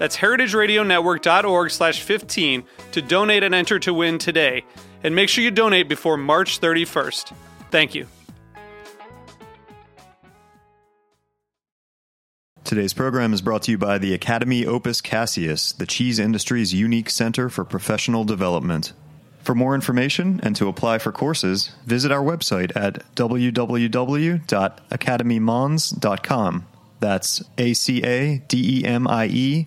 That's heritageradionetwork.org slash 15 to donate and enter to win today. And make sure you donate before March 31st. Thank you. Today's program is brought to you by the Academy Opus Caseus, the cheese industry's unique center for professional development. For more information and to apply for courses, visit our website at www.academymons.com. That's A C A D E M I E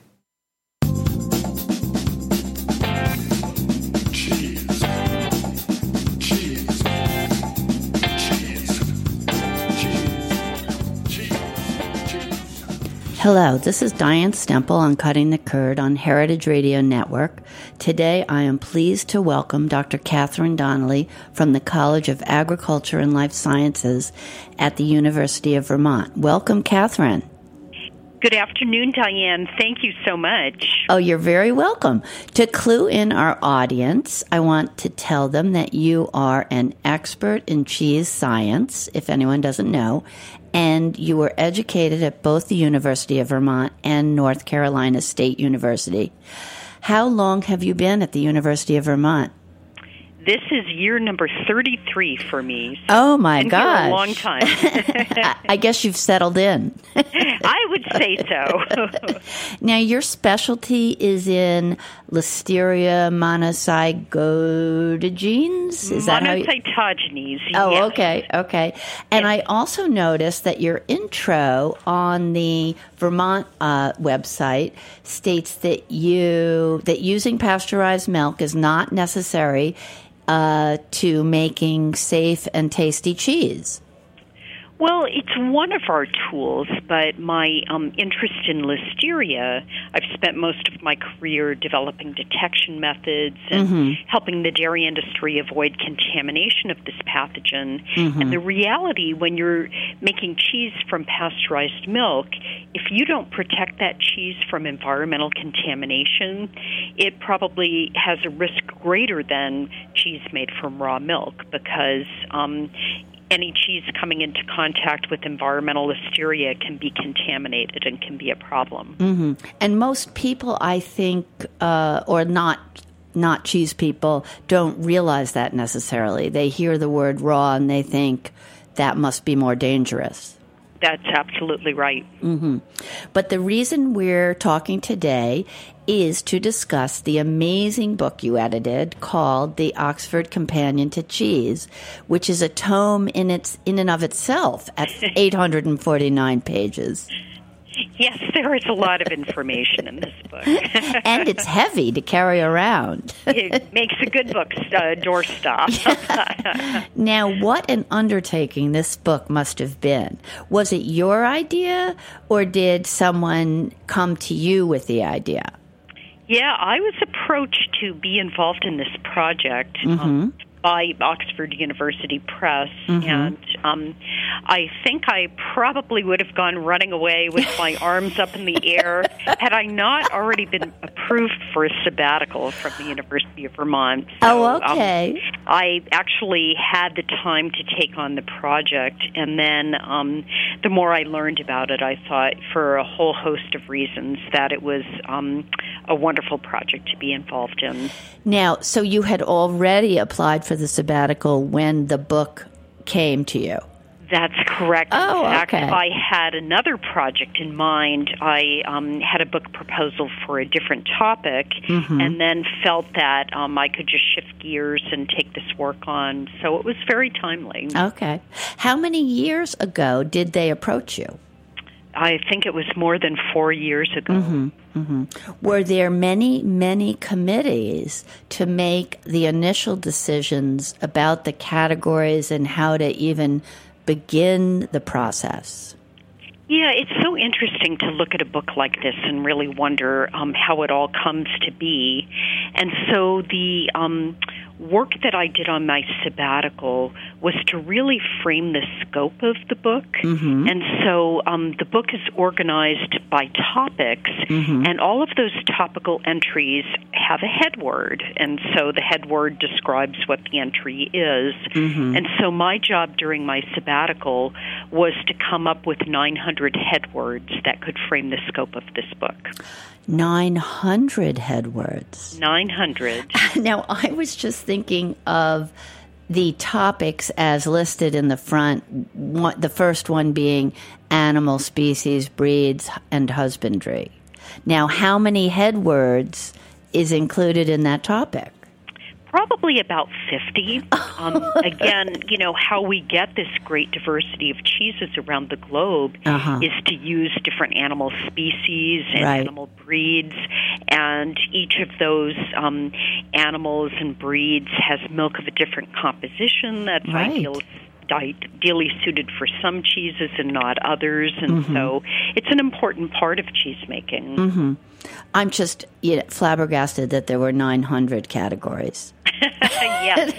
Hello, this is Diane Stemple on Cutting the Curd on Heritage Radio Network. Today I am pleased to welcome Dr. Catherine Donnelly from the College of Agriculture and Life Sciences at the University of Vermont. Welcome, Catherine. Good afternoon, Diane. Thank you so much. Oh, you're very welcome. To clue in our audience, I want to tell them that you are an expert in cheese science, if anyone doesn't know, and you were educated at both the University of Vermont and North Carolina State University. How long have you been at the University of Vermont? This is year number 33 for me. So oh my god. a long time. I guess you've settled in. I would say so. now your specialty is in Listeria monocytogenes. Is that how you... Monocytogenes. Oh, yes. okay, okay. And yes. I also noticed that your intro on the Vermont uh, website states that you that using pasteurized milk is not necessary uh, to making safe and tasty cheese? Well, it's one of our tools, but my um, interest in listeria, I've spent most of my career developing detection methods and mm-hmm. helping the dairy industry avoid contamination of this pathogen. Mm-hmm. And the reality, when you're making cheese from pasteurized milk, if you don't protect that cheese from environmental contamination, it probably has a risk greater than cheese made from raw milk because um, any cheese coming into contact with environmental listeria can be contaminated and can be a problem. Mm-hmm. And most people, I think, uh, or not not cheese people, don't realize that necessarily. They hear the word raw and they think that must be more dangerous. That's absolutely right. Mm-hmm. But the reason we're talking today is to discuss the amazing book you edited called The Oxford Companion to Cheese, which is a tome in its in and of itself at 849 pages. Yes, there is a lot of information in this book. and it's heavy to carry around. it makes a good book uh, doorstop. now, what an undertaking this book must have been. Was it your idea, or did someone come to you with the idea? Yeah, I was approached to be involved in this project. Um, mm-hmm. Um, by Oxford University Press, mm-hmm. and um, I think I probably would have gone running away with my arms up in the air had I not already been approved for a sabbatical from the University of Vermont. So, oh, okay. Um, I actually had the time to take on the project, and then um, the more I learned about it, I thought, for a whole host of reasons, that it was um, a wonderful project to be involved in. Now, so you had already applied for the sabbatical when the book came to you. That's correct. Oh, in fact, okay. I had another project in mind. I um, had a book proposal for a different topic, mm-hmm. and then felt that um, I could just shift gears and take this work on. So it was very timely. Okay. How many years ago did they approach you? I think it was more than four years ago. Mm-hmm. Mm-hmm. Were there many, many committees to make the initial decisions about the categories and how to even begin the process? Yeah, it's so interesting to look at a book like this and really wonder um, how it all comes to be. And so the um, work that I did on my sabbatical was to really frame the scope of the book. Mm-hmm. And so um, the book is organized by topics, mm-hmm. and all of those topical entries have a headword. And so the headword describes what the entry is. Mm-hmm. And so my job during my sabbatical was to come up with 900 headwords that could frame the scope of this book. 900 head words. 900. Now, I was just thinking of the topics as listed in the front, one, the first one being animal species, breeds, and husbandry. Now, how many head words is included in that topic? Probably about 50. Um, again, you know, how we get this great diversity of cheeses around the globe uh-huh. is to use different animal species and right. animal breeds, and each of those um, animals and breeds has milk of a different composition that's right. ideal ideally suited for some cheeses and not others, and mm-hmm. so it's an important part of cheese making. Mm-hmm. I'm just you know, flabbergasted that there were 900 categories. yes,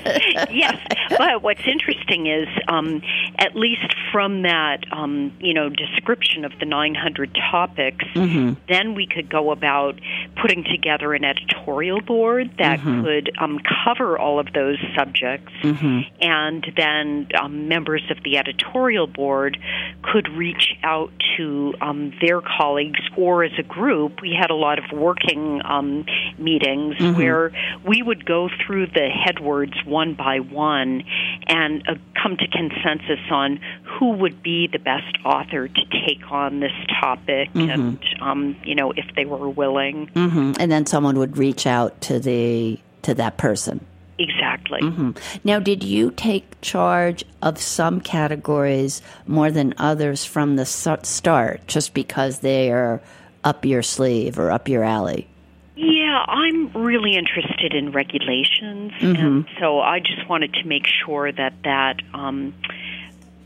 yes. But what's interesting is, um, at least from that, um, you know, description of the 900 topics, mm-hmm. then we could go about putting together an editorial board that mm-hmm. could um, cover all of those subjects, mm-hmm. and then um, members of the editorial board could reach out to um, their colleagues, or as a group, we had a lot of working um, meetings Mm-hmm. where we would go through the headwords one by one and uh, come to consensus on who would be the best author to take on this topic Mm-hmm. and um, you know if they were willing mm-hmm. and then someone would reach out to the to that person exactly mm-hmm. now did you take charge of some categories more than others from the start just because they are up your sleeve or up your alley yeah, I'm really interested in regulations, mm-hmm. and so I just wanted to make sure that that um,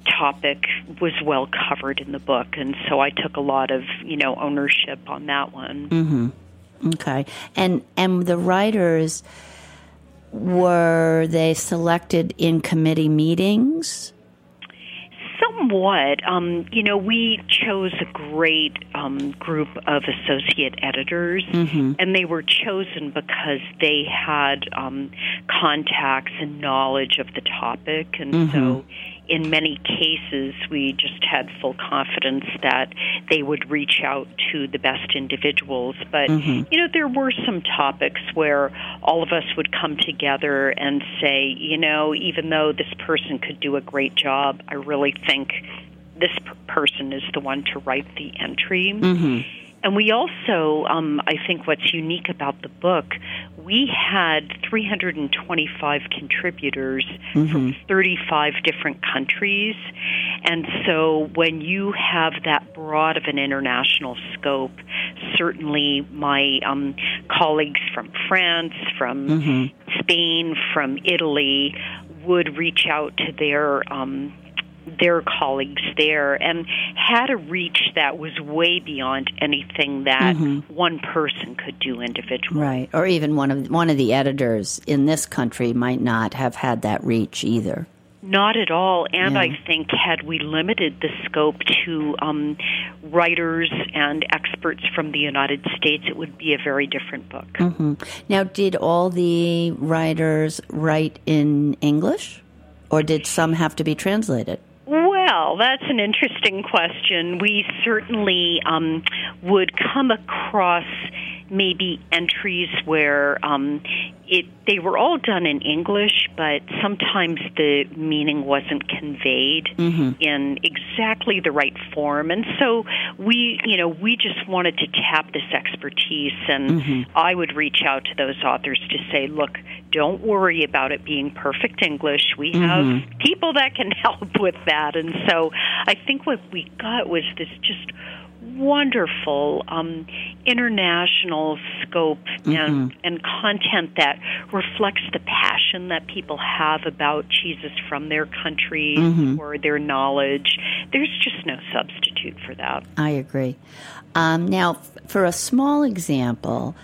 topic was well covered in the book, and so I took a lot of you know ownership on that one. Mm-hmm. Okay, and and the writers were they selected in committee meetings? Somewhat. Um, you know, we chose a great um, group of associate editors, mm-hmm. and they were chosen because they had um, contacts and knowledge of the topic, and mm-hmm. so in many cases, we just had full confidence that they would reach out to the best individuals. But, mm-hmm. you know, there were some topics where all of us would come together and say, you know, even though this person could do a great job, I really think this person is the one to write the entry. Mm-hmm. And we also, um, I think what's unique about the book, we had 325 contributors mm-hmm. from 35 different countries. And so when you have that broad of an international scope, certainly my um, colleagues from France, from mm-hmm. Spain, from Italy would reach out to their um, their colleagues there and had a reach that was way beyond anything that mm-hmm. one person could do individually. Right. Or even one of one of the editors in this country might not have had that reach either. Not at all. And Yeah. I think had we limited the scope to um, writers and experts from the United States, it would be a very different book. Now, did all the writers write in English, or did some have to be translated? Well, that's an interesting question. We certainly um, would come across maybe entries where um, it they were all done in English, but sometimes the meaning wasn't conveyed mm-hmm. in exactly the right form, and so we, you know, we just wanted to tap this expertise, and mm-hmm. I would reach out to those authors to say, look, don't worry about it being perfect English. We have mm-hmm. people that can help with that, and so I think what we got was this just wonderful um, international scope and, and content that reflects the passion that people have about cheeses from their country or their knowledge. There's just no substitute for that. I agree. Um, now, f- for a small example,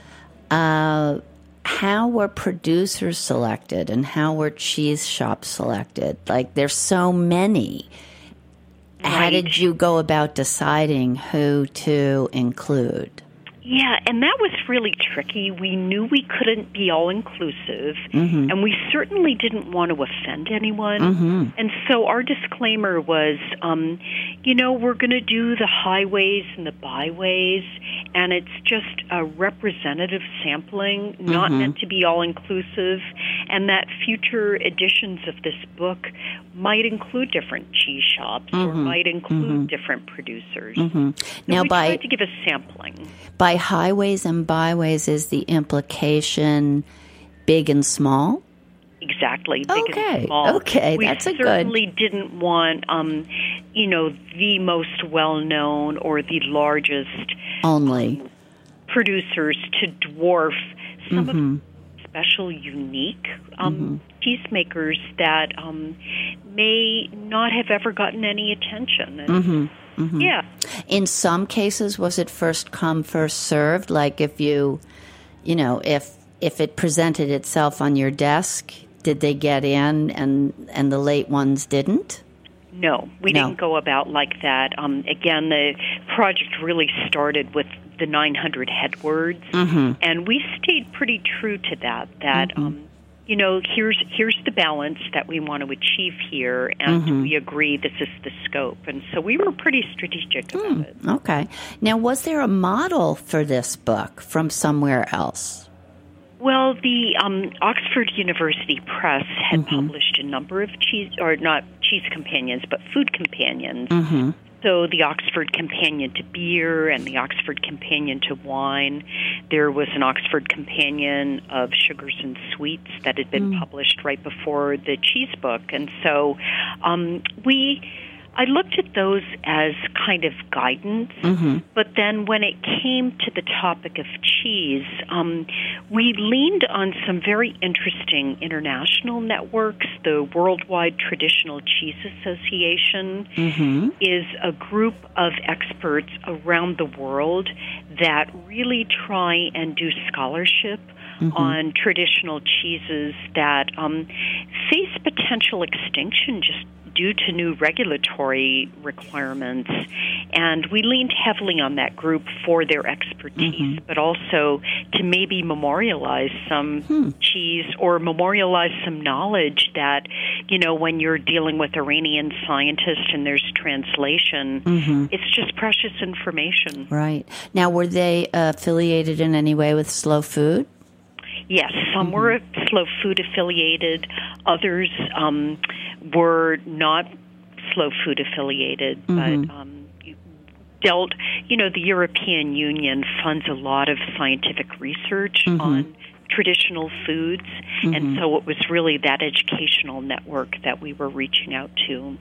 uh, how were producers selected and how were cheese shops selected? Like, there's so many. How Right. did you go about deciding who to include? Yeah, and that was really tricky. We knew we couldn't be all inclusive, mm-hmm. and we certainly didn't want to offend anyone. Mm-hmm. And so our disclaimer was, um, you know, we're going to do the highways and the byways, and it's just a representative sampling, not mm-hmm. meant to be all inclusive, and that future editions of this book might include different cheese shops or might include different producers. So Now, we by tried to give a sampling. by highways and byways, is the implication big and small? Exactly. Big Okay, and small. okay, we that's a good- certainly didn't want, um, you know, the most well-known or the largest Only. producers to dwarf some Mm-hmm. of the special, unique um, cheesemakers that um, may not have ever gotten any attention. And, Mm-hmm. Yeah. In some cases, was it first come, first served? Like if you, you know, if if it presented itself on your desk, did they get in and and the late ones didn't? No, we No. didn't go about like that. Um, again, the project really started with the 900 headwords, Mm-hmm. and we stayed pretty true to that. That um, you know, here's here's the balance that we want to achieve here, and Mm-hmm. we agree this is the scope. And so we were pretty strategic about it. Okay. Now, was there a model for this book from somewhere else? Well, the um, Oxford University Press had Mm-hmm. published a number of cheese, or not cheese companions, but food companions. Mm-hmm. So the Oxford Companion to Beer and the Oxford Companion to Wine. There was an Oxford Companion of Sugars and Sweets that had Mm. been published right before the cheese book. And so um, we. I looked at those as kind of guidance, but then when it came to the topic of cheese, um, we leaned on some very interesting international networks. The Worldwide Traditional Cheese Association is a group of experts around the world that really try and do scholarship on traditional cheeses that um, face potential extinction just due to new regulatory requirements. And we leaned heavily on that group for their expertise, mm-hmm. but also to maybe memorialize some hmm. cheese or memorialize some knowledge that, you know, when you're dealing with Iranian scientists and there's translation, mm-hmm. it's just precious information. Right. Now, were they uh, affiliated in any way with Slow Food? Yes, some were mm-hmm. slow food affiliated, others um, were not slow food affiliated, but mm-hmm. um, dealt, you know, the European Union funds a lot of scientific research mm-hmm. on traditional foods, and so it was really that educational network that we were reaching out to.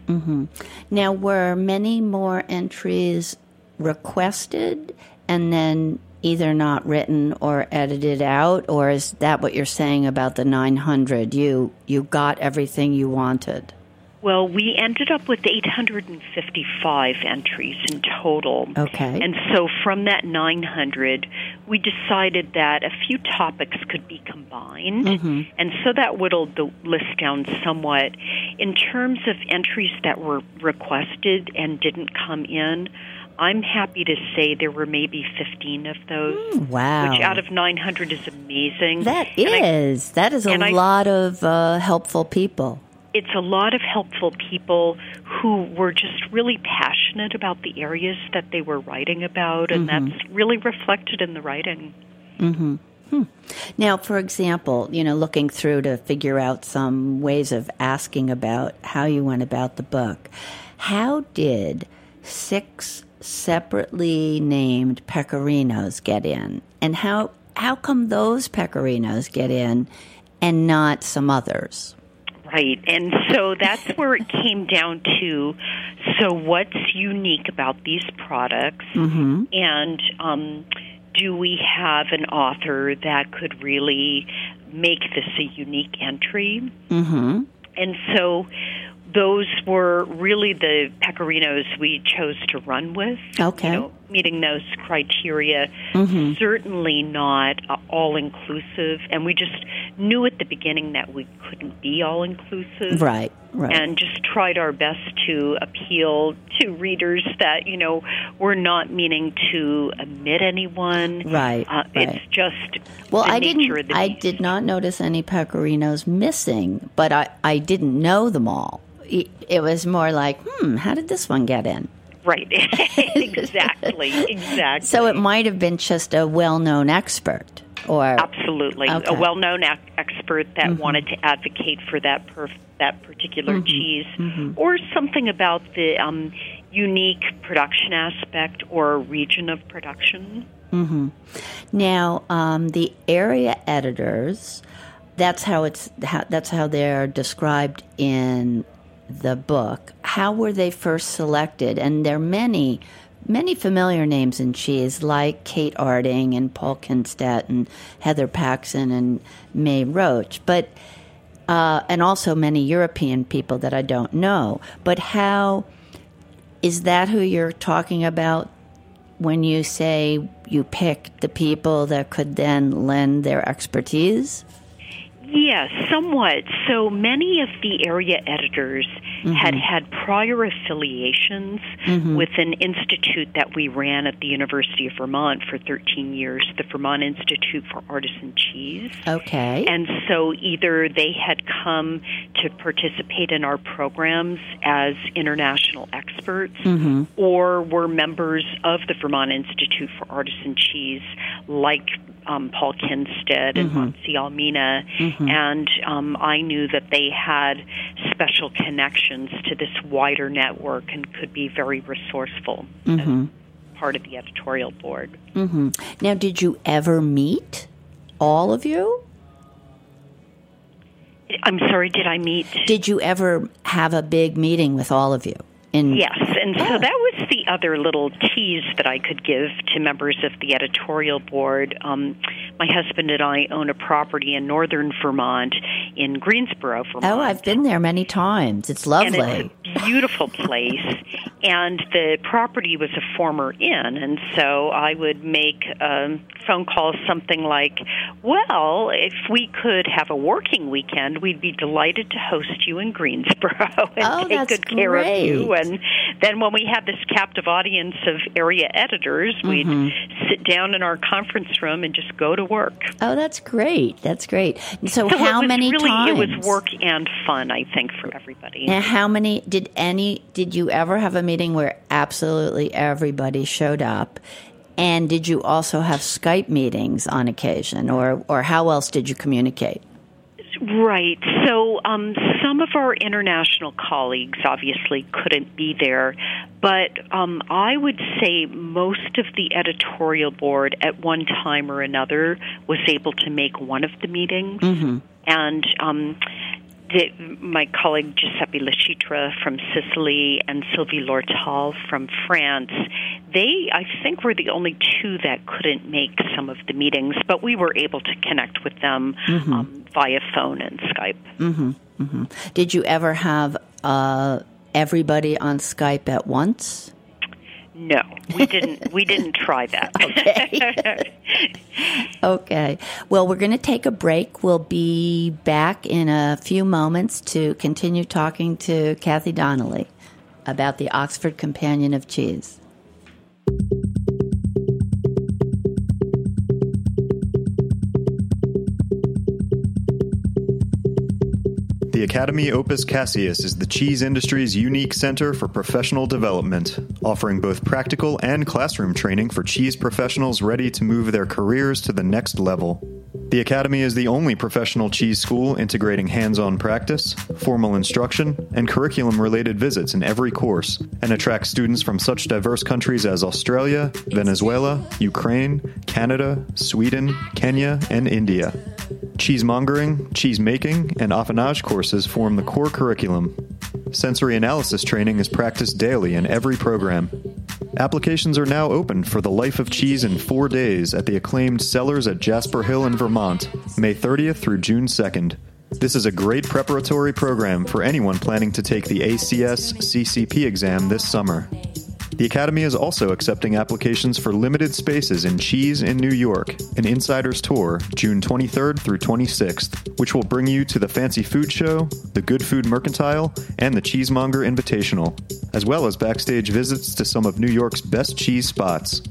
Now, were many more entries requested and then either not written or edited out, or is that what you're saying about the 900? You you got everything you wanted. Well, we ended up with 855 entries in total. Okay. And so from that 900, we decided that a few topics could be combined. Mm-hmm. And so that whittled the list down somewhat. In terms of entries that were requested and didn't come in, I'm happy to say there were maybe 15 of those. Mm, wow. Which out of 900 is amazing. That And I- is. that is a and I- lot of uh, helpful people. it's a lot of helpful people who were just really passionate about the areas that they were writing about, and mm-hmm. that's really reflected in the writing. Mm-hmm. Hmm. Now, for example, you know, looking through to figure out some ways of asking about how you went about the book, how did six separately named pecorinos get in? And how, how come those pecorinos get in and not some others? Right. And so that's where it came down to so, what's unique about these products? And um, do we have an author that could really make this a unique entry? Mm-hmm. And so those were really the pecorinos we chose to run with. Okay. You know, meeting those criteria. Certainly not uh, all inclusive. And we just knew at the beginning that we couldn't be all inclusive. Right, right. And just tried our best to appeal to readers that, you know, we're not meaning to omit anyone. Right, Uh, right. It's just Well, the I nature didn't. the I did not notice any pecorinos missing, but I, I didn't know them all. It, it was more like, hmm, how did this one get in? Right. exactly. Exactly. So it might have been just a well-known expert, or Absolutely, Okay. Mm-hmm. a well-known ac- expert that wanted to advocate for that perf- that particular Mm-hmm. cheese, or something about the um, unique production aspect or region of production. now um, the area editors. That's how it's. How, that's how they're described in the book. How were they first selected? And there are many, many familiar names in cheese, like Kate Arding and Paul Kindstedt and Heather Paxson and May Roach. But uh, and also many European people that I don't know. But how is that who you're talking about when you say you picked the people that could then lend their expertise? Yes, somewhat. So many of the area editors mm-hmm. had had prior affiliations mm-hmm. with an institute that we ran at the University of Vermont for 13 years, the Vermont Institute for Artisan Cheese. Okay. And so either they had come to participate in our programs as international experts mm-hmm. or were members of the Vermont Institute for Artisan Cheese, like um, Paul Kindstedt and Montse Almena. And um, I knew that they had special connections to this wider network and could be very resourceful as part of the editorial board. now, did you ever meet all of you? I'm sorry, did I meet? Did you ever have a big meeting with all of you? In Yes, and so that was the other little tease that I could give to members of the editorial board. Um, my husband and I own a property in northern Vermont, in Greensboro, Vermont. Oh, I've been there many times. It's lovely. and it's a beautiful place. And the property was a former inn, and so I would make um, phone calls something like, "Well, if we could have a working weekend, we'd be delighted to host you in Greensboro and Oh, take good care of you." And then when we had this captive audience of area editors, we'd Mm-hmm. sit down in our conference room and just go to work. oh, that's great. That's great. So, So how many really, times? It was work and fun, I think, for everybody. Now, how many did any did you ever have a meeting where absolutely everybody showed up? And did you also have Skype meetings on occasion, or or how else did you communicate? Right. So um, some of our international colleagues obviously couldn't be there, but um, I would say most of the editorial board at one time or another was able to make one of the meetings. And um, my colleague Giuseppe Licitra from Sicily and Sylvie Lortal from France, they, I think, were the only two that couldn't make some of the meetings, but we were able to connect with them um, via phone and Skype. Mm-hmm. Did you ever have uh, everybody on Skype at once? No, we didn't. we didn't try that. okay. okay. Well, we're going to take a break. We'll be back in a few moments to continue talking to Kathy Donnelly about the Oxford Companion of Cheese. The Academy Opus Caseus is the cheese industry's unique center for professional development, offering both practical and classroom training for cheese professionals ready to move their careers to the next level. The Academy is the only professional cheese school integrating hands on practice, formal instruction, and curriculum related visits in every course, and attracts students from such diverse countries as Australia, Venezuela, Ukraine, Canada, Sweden, Kenya, and India. Cheesemongering, cheese making, and affinage courses form the core curriculum. Sensory analysis training is practiced daily in every program. Applications are now open for the Life of Cheese in four days at the acclaimed Cellars at Jasper Hill in Vermont, May 30th through June 2nd. This is a great preparatory program for anyone planning to take the ACS CCP exam this summer. The Academy is also accepting applications for limited spaces in Cheese in New York, an insider's tour, June 23rd through 26th, which will bring you to the Fancy Food Show, the Good Food Mercantile, and the Cheesemonger Invitational, as well as backstage visits to some of New York's best cheese spots.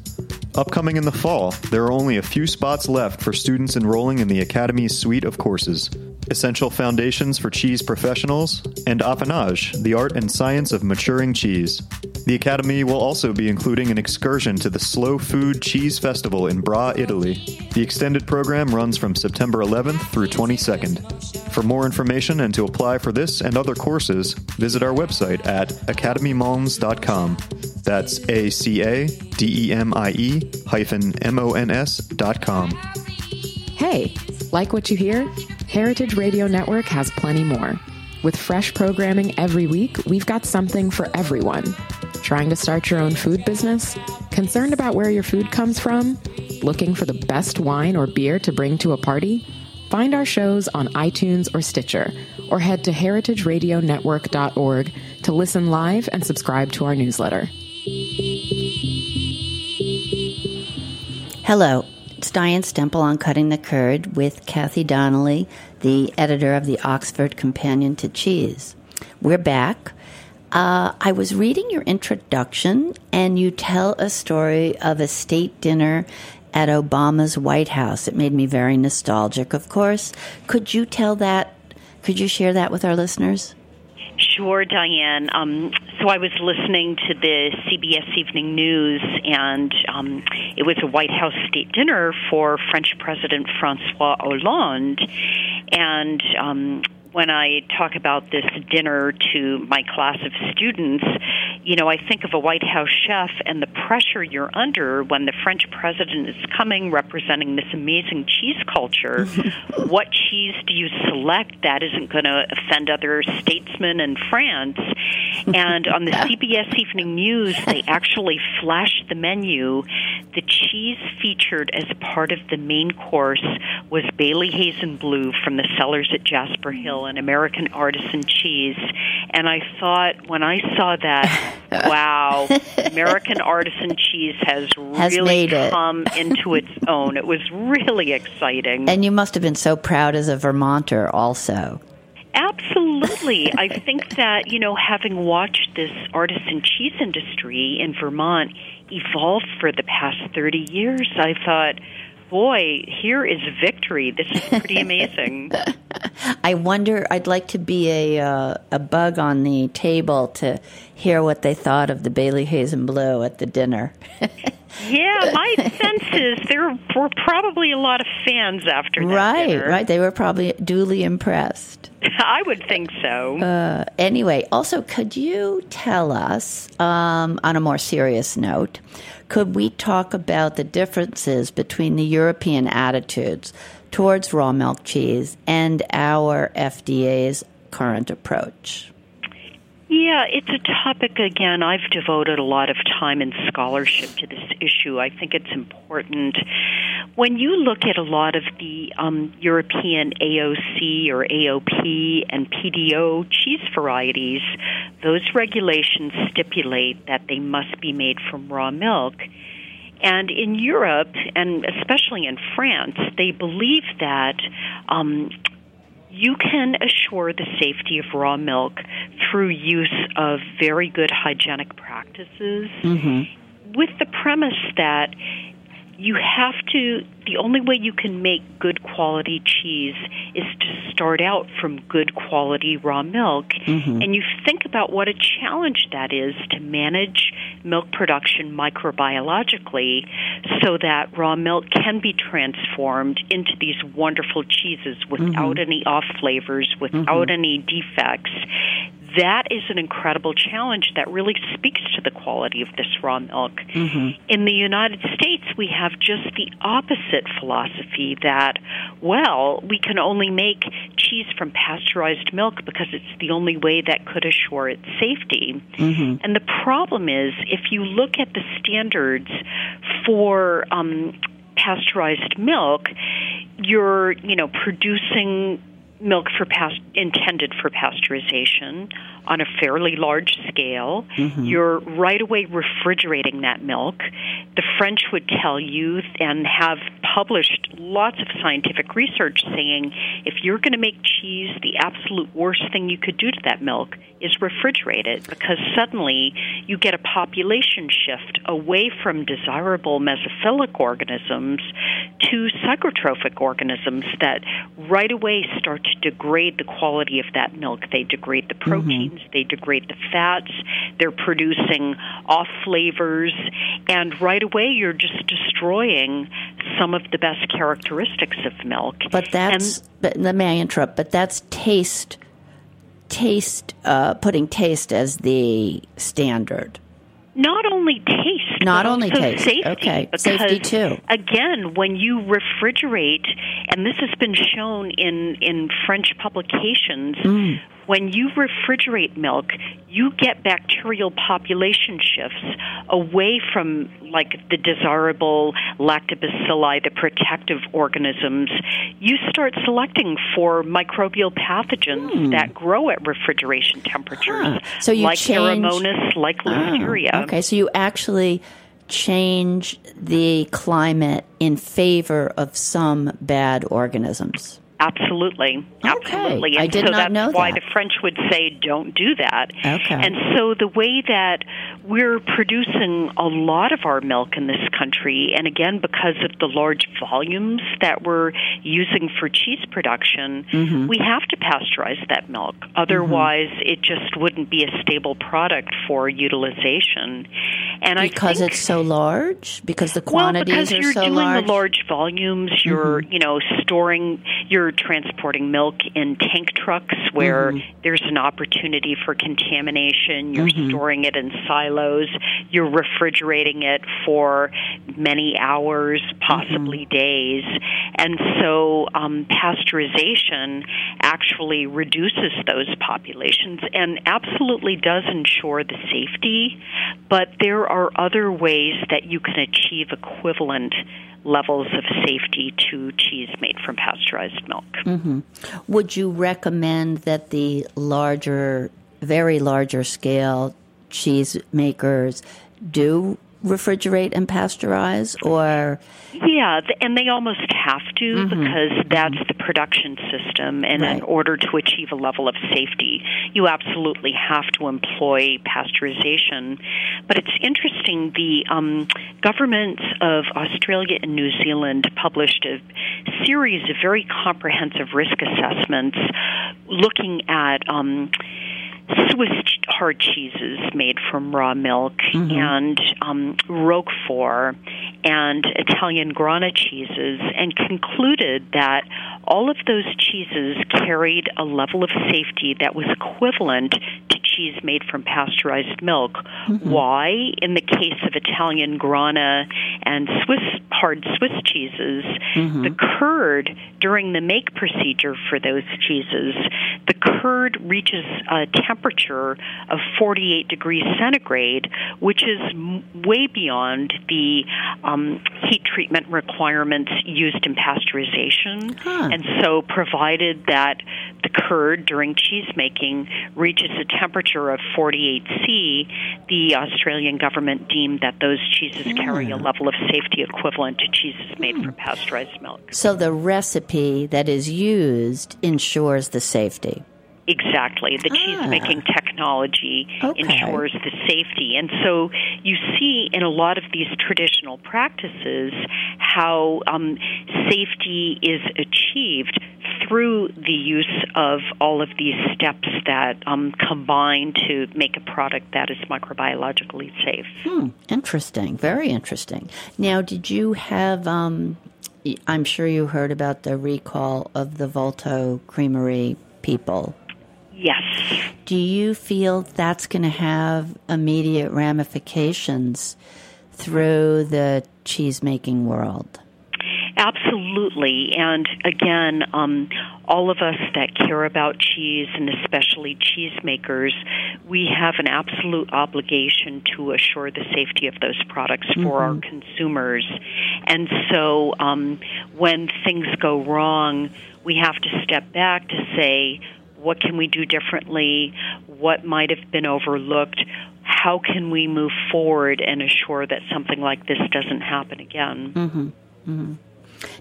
Upcoming in the fall, there are only a few spots left for students enrolling in the Academy's suite of courses Essential Foundations for Cheese Professionals, and Affinage, the art and science of maturing cheese. The Academy will also be including an excursion to the Slow Food Cheese Festival in Bra, Italy. The extended program runs from September 11th through 22nd. For more information and to apply for this and other courses, visit our website at academymons.com. That's A C A D E M I E hyphen M O N S dot com. Hey, like what you hear? Heritage Radio Network has plenty more. With fresh programming every week, we've got something for everyone. Trying to start your own food business? Concerned about where your food comes from? Looking for the best wine or beer to bring to a party? Find our shows on iTunes or Stitcher, or head to heritageradionetwork.org to listen live and subscribe to our newsletter. Hello, it's Diane Stemple on Cutting the Curd with Kathy Donnelly, the editor of the Oxford Companion to Cheese. We're back. Uh, I was reading your introduction, and you tell a story of a state dinner at Obama's White House. It made me very nostalgic, of course. Could you tell that? Could you share that with our listeners? Sure, Diane. Um, so I was listening to the CBS Evening News, and um, it was a White House state dinner for French President Francois Hollande. And um, when I talk about this dinner to my class of students, you know, I think of a White House chef and the pressure you're under when the French president is coming representing this amazing cheese culture. what cheese do you select that isn't going to offend other statesmen in France? And on the CBS Evening News, they actually flashed the menu. The cheese featured as part of the main course was Bayley Hazen Blue from the cellars at Jasper Hill an American artisan cheese. And I thought when I saw that, wow, American artisan cheese has, has really come into its own. It was really exciting. And you must have been so proud as a Vermonter also. Absolutely. I think that, you know, having watched this artisan cheese industry in Vermont evolve for the past 30 years, I thought, boy, here is victory. This is pretty amazing. I wonder. I'd like to be a uh, a bug on the table to hear what they thought of the Bayley Hazen Blue at the dinner. yeah, my sense is there were probably a lot of fans after that. Right, dinner. right. They were probably duly impressed. I would think so. Uh, anyway, also, could you tell us, um, on a more serious note, could we talk about the differences between the European attitudes towards raw milk cheese and our FDA's current approach? Yeah, it's a topic, again, I've devoted a lot of time and scholarship to this issue. I think it's important. when you look at a lot of the um, European AOC or AOP and PDO cheese varieties, those regulations stipulate that they must be made from raw milk. And in Europe, and especially in France, they believe that um, you can assure the safety of raw milk through use of very good hygienic practices Mm-hmm. with the premise that you have to the only way you can make good quality cheese is to start out from good quality raw milk. Mm-hmm. and you think about what a challenge that is to manage milk production microbiologically so that raw milk can be transformed into these wonderful cheeses without mm-hmm. any off flavors without mm-hmm. any defects. That is an incredible challenge that really speaks to the quality of this raw milk. Mm-hmm. In the United States, we have just the opposite philosophy that, well, we can only make cheese from pasteurized milk because it's the only way that could assure its safety. And the problem is, if you look at the standards for um, pasteurized milk, you're, you know, producing milk for past- intended for pasteurization on a fairly large scale. Mm-hmm. You're right away refrigerating that milk. The French would tell you and have published lots of scientific research saying if you're going to make cheese, the absolute worst thing you could do to that milk is refrigerate it because suddenly you get a population shift away from desirable mesophilic organisms to psychrotrophic organisms that right away start to degrade the quality of that milk. They degrade the proteins, they degrade the fats, they're producing off flavors, and right away you're just destroying some of the best characteristics of milk. But that's, but let me interrupt, but that's taste, taste, uh, putting taste as the standard. Not only taste, Not only taste. Safety, Okay, because, safety too. Again, when you refrigerate, and this has been shown in in French publications. Mm. When you refrigerate milk, you get bacterial population shifts away from like the desirable lactobacilli, the protective organisms. You start selecting for microbial pathogens hmm. that grow at refrigeration temperatures. Huh. So you like change- like Oh, Listeria. okay, so you actually change the climate in favor of some bad organisms. Absolutely, absolutely. I And did so not that's know why that. the French would say, "Don't do that." Okay. And so the way that we're producing a lot of our milk in this country, and again because of the large volumes that we're using for cheese production, Mm-hmm. we have to pasteurize that milk. Otherwise, it just wouldn't be a stable product for utilization. And Because I think, it's so large? Because the well, quantities because are you're so doing large? Mm-hmm. the large volumes, you're you know storing, you're transporting milk in tank trucks where Mm-hmm. there's an opportunity for contamination. You're Mm-hmm. storing it in silos. You're refrigerating it for many hours, possibly Mm-hmm. days, and so um, pasteurization actually reduces those populations and absolutely does ensure the safety. But there are other ways that you can achieve equivalent levels of safety to cheese made from pasteurized milk. Mm-hmm. Would you recommend that the larger, very larger scale cheese makers do refrigerate and pasteurize, or Yeah, and they almost have to because that's the production system. And in Mm-hmm. Order to achieve a level of safety, you absolutely have to employ pasteurization. But it's interesting, the um, governments of Australia and New Zealand published a series of very comprehensive risk assessments looking at. Um, Swiss hard cheeses made from raw milk and um, Roquefort and Italian Grana cheeses, and concluded that all of those cheeses carried a level of safety that was equivalent to cheese made from pasteurized milk. Why? In the case of Italian Grana and Swiss hard Swiss cheeses, mm-hmm. the curd during the make procedure for those cheeses, the curd reaches a temperature of 48 degrees centigrade, which is way beyond the um, heat treatment requirements used in pasteurization. Huh. And so, provided that the curd during cheese making reaches a temperature of 48 C, the Australian government deemed that those cheeses yeah. carry a level of safety equivalent to cheeses made hmm. from pasteurized milk. So the recipe that is used ensures the safety. Exactly. The ah. cheese making technology okay. ensures the safety. And so you see in a lot of these traditional practices how um, safety is achieved through the use of all of these steps that um, combine to make a product that is microbiologically safe. Hmm, interesting. Very interesting. Now, did you have, um, I'm sure you heard about the recall of the Vulto Creamery people. Yes. Do you feel that's going to have immediate ramifications through the cheese making world? Absolutely. And again, um, all of us that care about cheese, and especially cheesemakers, we have an absolute obligation to assure the safety of those products for mm-hmm. our consumers. And so um, when things go wrong, we have to step back to say, what can we do differently? What might have been overlooked? How can we move forward and assure that something like this doesn't happen again? Mm-hmm. Mm-hmm.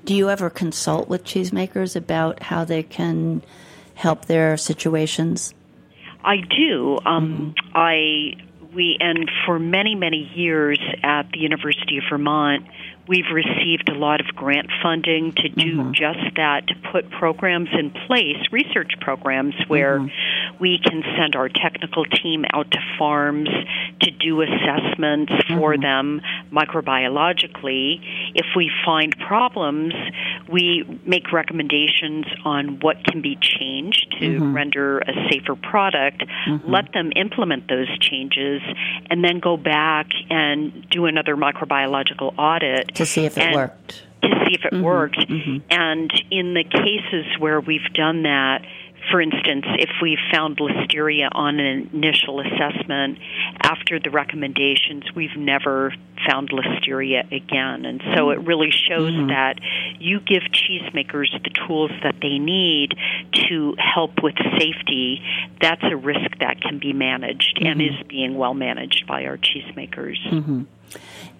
Do you ever consult with cheesemakers about how they can help their situations? I do. Um, mm-hmm. I we and for many many years at the University of Vermont, we've received a lot of grant funding to do mm-hmm. just that, to put programs in place, research programs where mm-hmm. we can send our technical team out to farms to do assessments for mm-hmm. them microbiologically. If we find problems, we make recommendations on what can be changed to mm-hmm. render a safer product, mm-hmm. let them implement those changes, and then go back and do another microbiological audit to see if it worked. To see if it mm-hmm. worked. Mm-hmm. And in the cases where we've done that, for instance, if we found listeria on an initial assessment, after the recommendations, we've never found listeria again. And so it really shows mm-hmm. that you give cheesemakers the tools that they need to help with safety. That's a risk that can be managed mm-hmm. and is being well managed by our cheesemakers. Mm-hmm.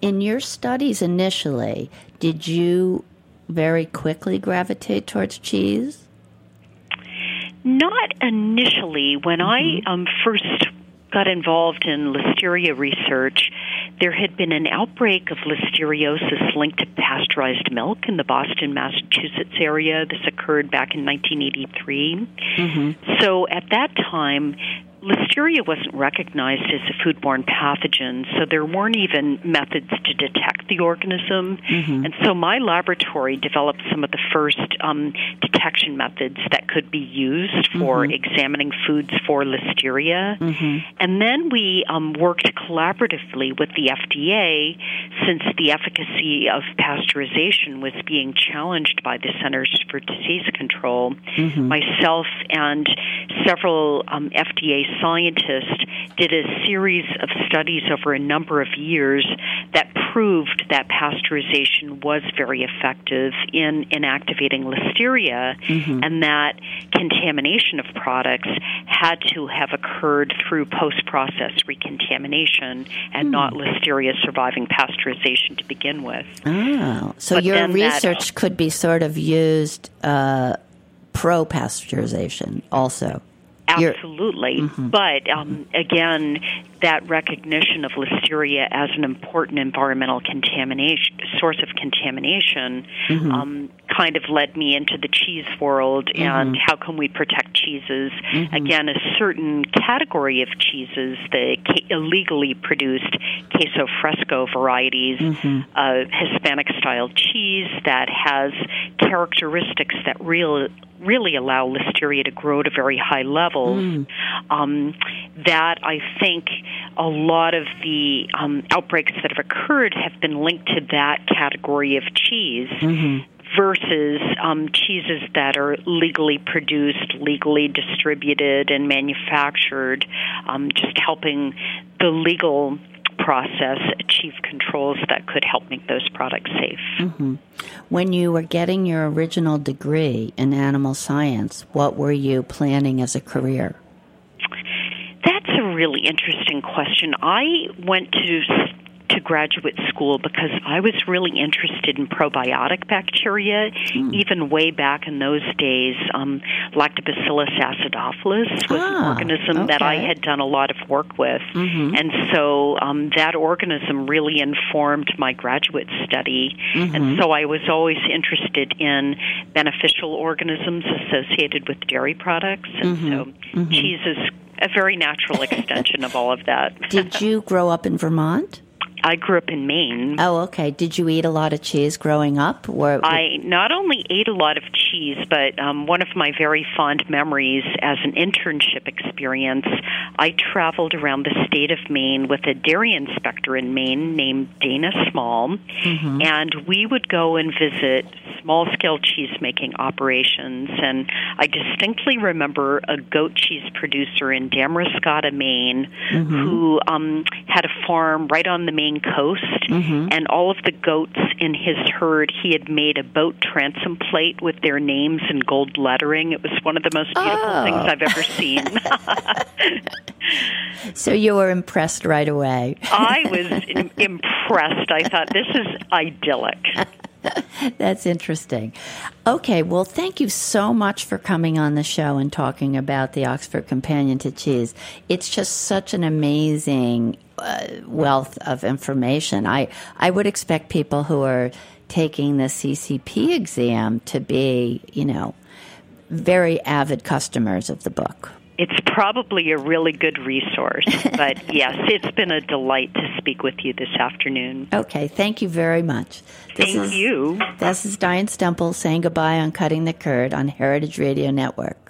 In your studies initially, did you very quickly gravitate towards cheese? Not initially. When mm-hmm. I um, first got involved in listeria research, there had been an outbreak of listeriosis linked to pasteurized milk in the Boston, Massachusetts area. This occurred back in 1983. Mm-hmm. So at that time, Listeria wasn't recognized as a foodborne pathogen, so there weren't even methods to detect the organism. Mm-hmm. And so my laboratory developed some of the first um, detection methods that could be used for mm-hmm. examining foods for Listeria. Mm-hmm. And then we um, worked collaboratively with the FDA since the efficacy of pasteurization was being challenged by the Centers for Disease Control. Mm-hmm. Myself and several um, FDA scientists did a series of studies over a number of years that proved that pasteurization was very effective in inactivating listeria mm-hmm. and that contamination of products had to have occurred through post process recontamination and mm. not listeria surviving pasteurization to begin with. Oh, so but your research that, could be sort of used uh, pro pasteurization also. Absolutely. Mm-hmm. But um, again, that recognition of listeria as an important environmental contamination source of contamination mm-hmm. um, kind of led me into the cheese world mm-hmm. and how can we protect cheeses. Mm-hmm. Again, a certain category of cheeses, the illegally produced queso fresco varieties, mm-hmm. uh, Hispanic style cheese that has characteristics that real, really allow listeria to grow to very high levels. Mm. Um, that I think a lot of the um, outbreaks that have occurred have been linked to that category of cheese. Mm-hmm versus um, cheeses that are legally produced, legally distributed, and manufactured, um, just helping the legal process achieve controls that could help make those products safe. Mm-hmm. When you were getting your original degree in animal science, what were you planning as a career? That's a really interesting question. I went to to graduate school because I was really interested in probiotic bacteria, mm. even way back in those days. Um, Lactobacillus acidophilus was ah, an organism okay. that I had done a lot of work with. Mm-hmm. And so um, that organism really informed my graduate study. Mm-hmm. And so I was always interested in beneficial organisms associated with dairy products. And mm-hmm. so mm-hmm. cheese is a very natural extension of all of that. Did you grow up in Vermont? I grew up in Maine. Oh, okay. Did you eat a lot of cheese growing up? Or I not only ate a lot of cheese, but um, one of my very fond memories as an internship experience, I traveled around the state of Maine with a dairy inspector in Maine named Dana Small, mm-hmm. and we would go and visit small scale cheese making operations. And I distinctly remember a goat cheese producer in Damariscotta, Maine, mm-hmm. who um, had a farm right on the Maine coast, mm-hmm. and all of the goats in his herd, he had made a boat transom plate with their names in gold lettering. It was one of the most beautiful oh. things I've ever seen. so you were impressed right away. I was impressed. I thought this is idyllic. That's interesting. Okay, well, thank you so much for coming on the show and talking about the Oxford Companion to Cheese. It's just such an amazing uh, wealth of information. I, I would expect people who are taking the CCP exam to be, you know, very avid customers of the book it's probably a really good resource. but yes, it's been a delight to speak with you this afternoon. Okay, thank you very much. This thank is, you. This is Diane Stemple saying goodbye on Cutting the Curd on Heritage Radio Network.